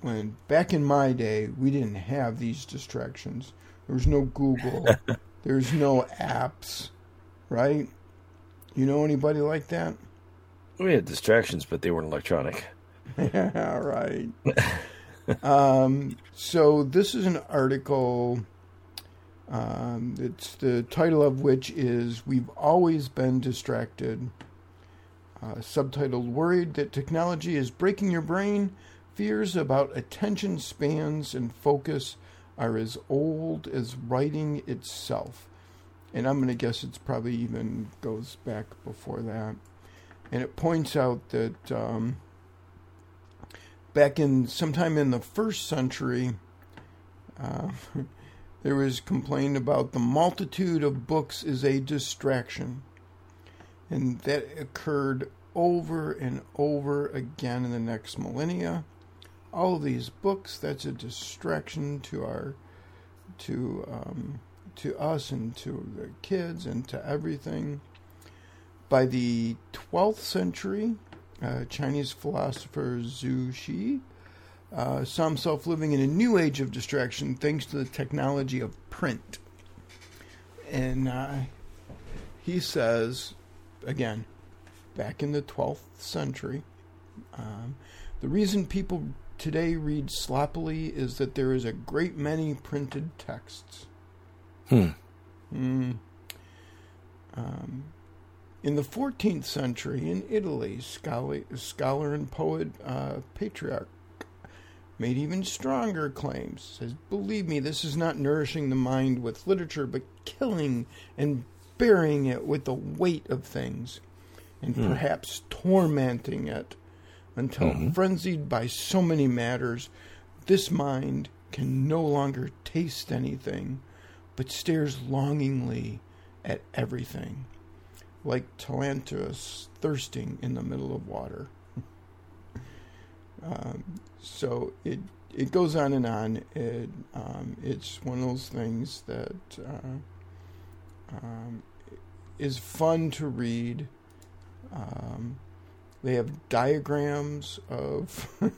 when back in my day, we didn't have these distractions. There was no Google. There's no apps, right? You know anybody like that? We had distractions, but they weren't electronic. yeah, right. um, so this is an article um, it's the title of which is "We've Always Been Distracted." Uh, subtitled "Worried that technology is breaking your brain." Fears about attention spans and focus are as old as writing itself. And I'm going to guess it's probably even goes back before that. And it points out that um, back in sometime in the first century, uh, There was complaint about the multitude of books is a distraction. And that occurred over and over again in the next millennia. All of these books, that's a distraction to our to um, to us and to the kids and to everything. By the 12th century, uh, Chinese philosopher Zhu Xi uh, saw himself living in a new age of distraction thanks to the technology of print. And uh, he says, again, back in the 12th century, um, the reason people today read sloppily is that there is a great many printed texts. Hmm. Mm. Um, in the 14th century, in Italy, scholar, scholar and poet uh, Petrarch made even stronger claims. Says, believe me, this is not nourishing the mind with literature, but killing and burying it with the weight of things, and mm. perhaps tormenting it until, mm-hmm. frenzied by so many matters, this mind can no longer taste anything, but stares longingly at everything, like Talantus thirsting in the middle of water. Um, so it it goes on and on. It um, it's one of those things that uh, um, is fun to read. Um, they have diagrams of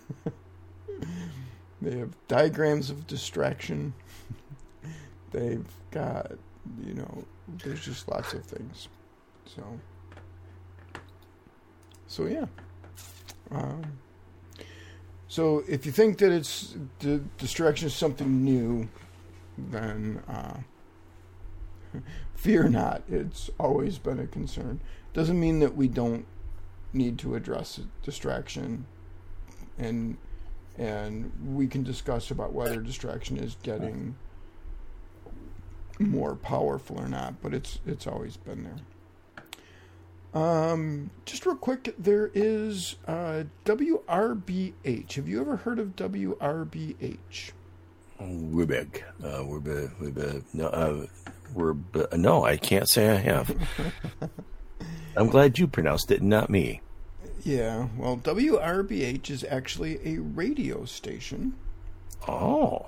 they have diagrams of distraction. They've got you know there's just lots of things. So so yeah. Um, so if you think that it's the distraction is something new, then uh, fear not. It's always been a concern. Doesn't mean that we don't need to address distraction, and and we can discuss about whether distraction is getting more powerful or not. But it's it's always been there. Um, just real quick, there is uh, WRBH. Have you ever heard of WRBH? We're big. Uh. We're big. No, uh, we're big. no. I can't say I have. I'm glad you pronounced it, not me. Yeah. Well, WRBH is actually a radio station. Oh.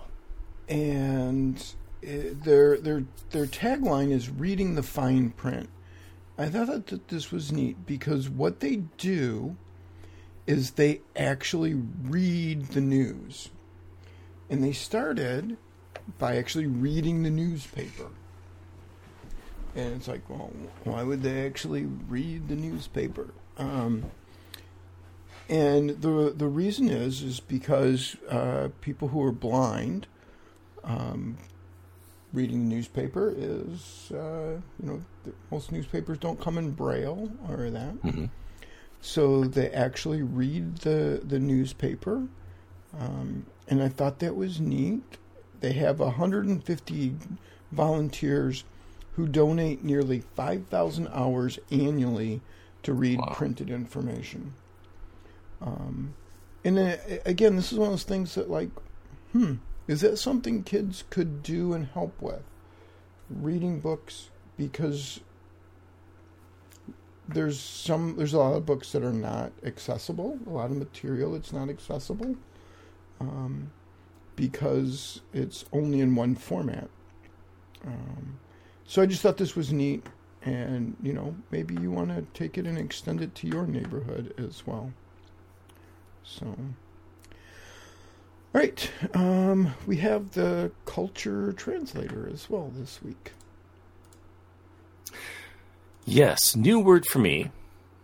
And it, uh, their their their tagline is "Reading the Fine Print." I thought that this was neat because what they do is they actually read the news. And they started by actually reading the newspaper. And it's like, well, why would they actually read the newspaper? Um, and the the reason is is because uh, people who are blind um, reading the newspaper is, uh, you know, most newspapers don't come in braille or that. Mm-hmm. So they actually read the the newspaper, um, and I thought that was neat. They have 150 volunteers who donate nearly 5,000 hours annually to read Wow. printed information. Um, and then, again, this is one of those things that, like, hmm, is that something kids could do and help with? Reading books because there's some there's a lot of books that are not accessible, a lot of material that's not accessible, um, because it's only in one format. Um, so I just thought this was neat, and you know maybe you want to take it and extend it to your neighborhood as well. So, all right, um, we have the culture translator as well this week. Yes, new word for me.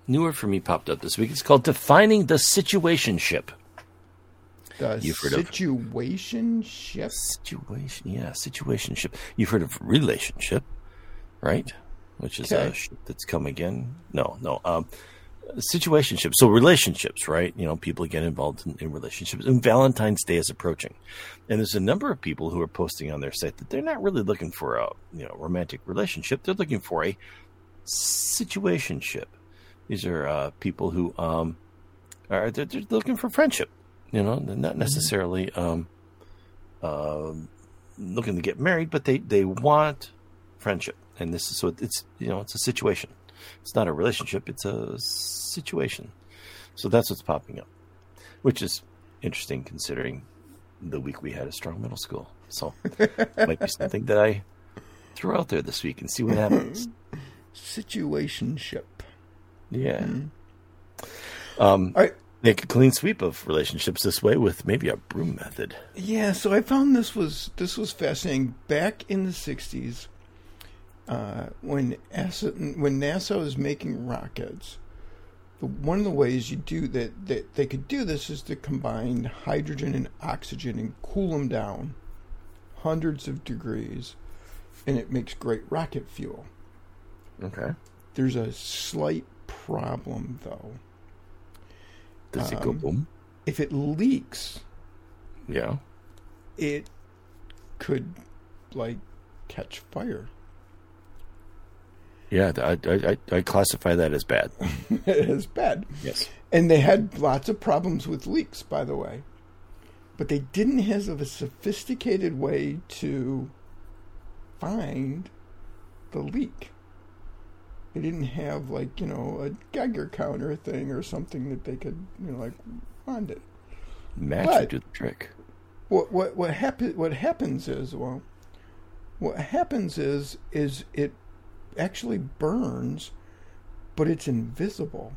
New word for me popped up this week. It's called defining the situationship. The You've heard of- situationship. Situation, yeah, situationship. You've heard of relationship, right? Which is Okay. a ship that's come again. No, no. Um, situationship. So relationships, right? You know, people get involved in, in relationships, and Valentine's Day is approaching, and there's a number of people who are posting on their site that they're not really looking for a you know romantic relationship. They're looking for a situationship. These are uh, people who um, are they're, they're looking for friendship. You know, they're not necessarily um, uh, looking to get married, but they they want friendship, and this is so it's you know it's a situation. It's not a relationship; it's a situation. So that's what's popping up, which is interesting considering the week we had a Strong Middle School. So it might be something that I throw out there this week and see what happens. Situationship. Yeah. Um, All right. make a clean sweep of relationships this way with maybe a broom method. Yeah, so I found this was this was fascinating. Back in the '60s, uh, when NASA, when NASA was making rockets, the, one of the ways you do that, that they could do this is to combine hydrogen and oxygen and cool them down hundreds of degrees, and it makes great rocket fuel. Okay. There's a slight problem though. Does it go Um, boom? If it leaks, Yeah. it could like catch fire. Yeah, I, I, I- classify that as bad. as bad. Yes. And they had lots of problems with leaks, by the way. But they didn't have a sophisticated way to find the leak. They didn't have like, you know, a Geiger counter thing or something that they could, you know, like find it. Magic would the trick. What what what happen what happens is well what happens is is it actually burns but it's invisible.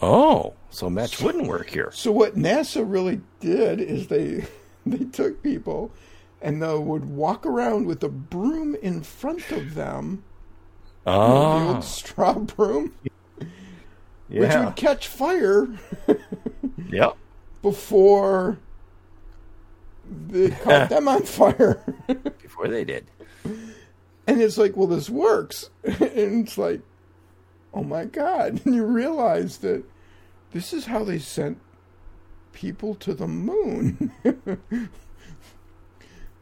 Oh, so match wouldn't work here. So what NASA really did is they they took people and they would walk around with a broom in front of them, Oh, the old straw broom, which yeah. would catch fire Yep. before they caught them on fire. Before they did. And it's like, well, this works, and it's like, oh my god! And you realize that this is how they sent people to the moon.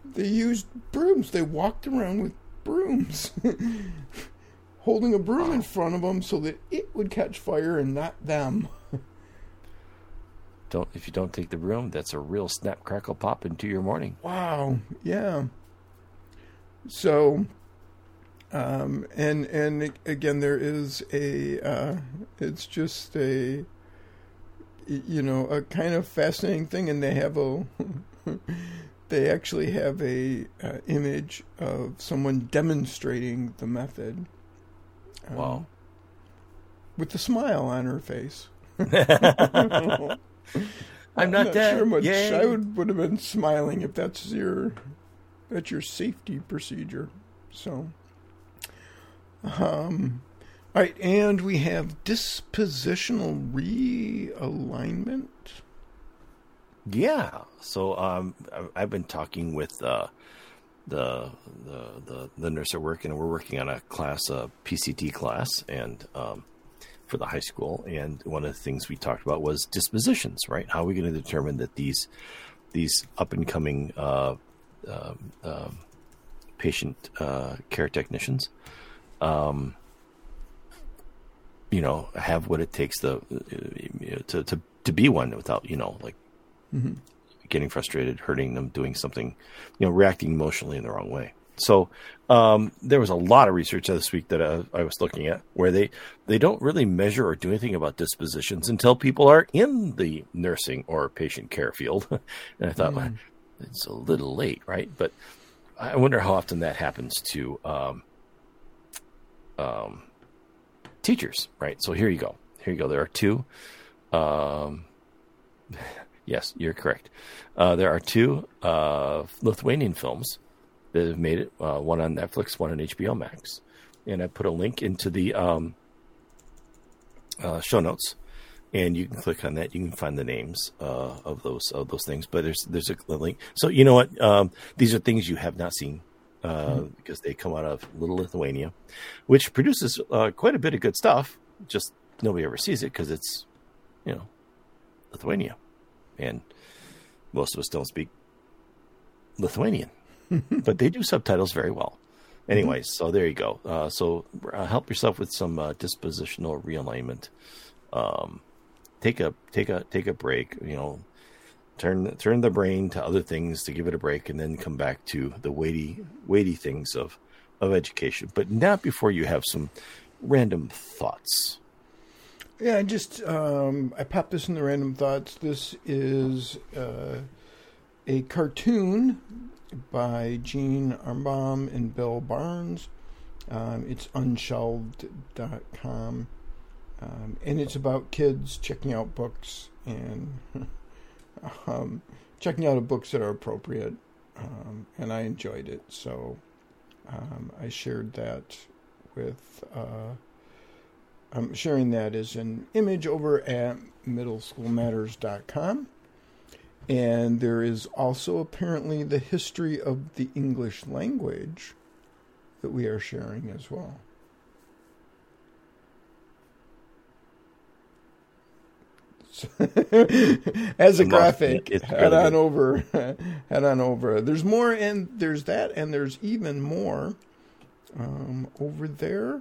they used brooms. They walked around with brooms, holding a broom in front of them so that it would catch fire and not them. Don't if you don't take the broom, that's a real snap crackle pop into your morning. Wow. Yeah. So, um, and and again, there is a. Uh, it's just a You know, a kind of fascinating thing, and they have a. they actually have a uh, image of someone demonstrating the method. um, Wow. With a smile on her face. I'm not, dead. sure much Yay. I would, would have been smiling if that's your that's your safety procedure. So, um, all right, and we have dispositional realignment. Yeah. So um, I've been talking with uh, the, the the the nurse at work, and we're working on a class, a PCT class, and um, for the high school. And one of the things we talked about was dispositions, right? How are we going to determine that these these up and coming uh, um, um, patient uh, care technicians, um, you know, have what it takes to to to, to be one without you know like mm-hmm. getting frustrated, hurting them, doing something, you know, reacting emotionally in the wrong way. So um, there was a lot of research this week that I, I, was looking at where they they don't really measure or do anything about dispositions until people are in the nursing or patient care field. and I thought, mm. well, it's a little late, right? But I wonder how often that happens to um, um, teachers, right? So here you go. Here you go. There are two. Um, yes, you're correct. Uh, there are two uh, Lithuanian films that have made it. Uh, one on Netflix, one on HBO Max, and I put a link into the um, uh, show notes, and you can click on that. You can find the names uh, of those of those things. But there's there's a, link. So you know what? Um, these are things you have not seen. Uh. Because they come out of Little Lithuania, which produces uh, quite a bit of good stuff. Just nobody ever sees it because it's, you know, Lithuania, and most of us don't speak Lithuanian. but they do subtitles very well. Anyways, mm-hmm. so there you go. Uh, so uh, help yourself with some uh, dispositional realignment. Um, take a take a take a break. You know, turn turn the brain to other things to give it a break, and then come back to the weighty weighty things of of education. But not before you have some random thoughts. Yeah, I just um, I popped this in the random thoughts. This is uh, a cartoon by Gene Ambaum and Bill Barnes. Um, it's unshelved.com. Um, and it's about kids checking out books and um, checking out of books that are appropriate. Um, and I enjoyed it. So um, I shared that with. Uh, I'm sharing that as an image over at middleschoolmatters.com. And there is also apparently the history of the English language that we are sharing as well. as a graphic, head on over, head on over. There's more, and there's that, and there's even more um, over there.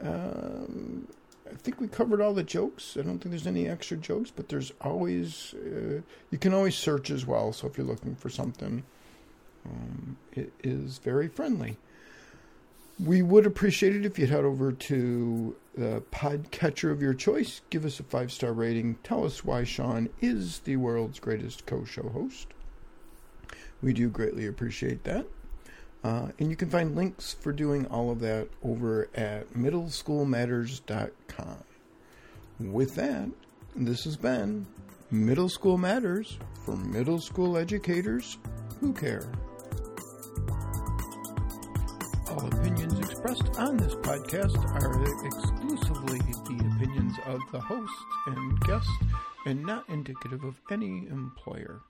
Um, I think we covered all the jokes. I don't think there's any extra jokes, but there's always uh, you can always search as well. So if you're looking for something, um, it is very friendly. We would appreciate it if you'd head over to the podcatcher of your choice, give us a five star rating, tell us why Sean is the world's greatest co show host. We do greatly appreciate that. Uh, and you can find links for doing all of that over at middleschoolmatters.com. With that, this has been Middle School Matters for middle school educators who care. All opinions expressed on this podcast are exclusively the opinions of the host and guest and not indicative of any employer.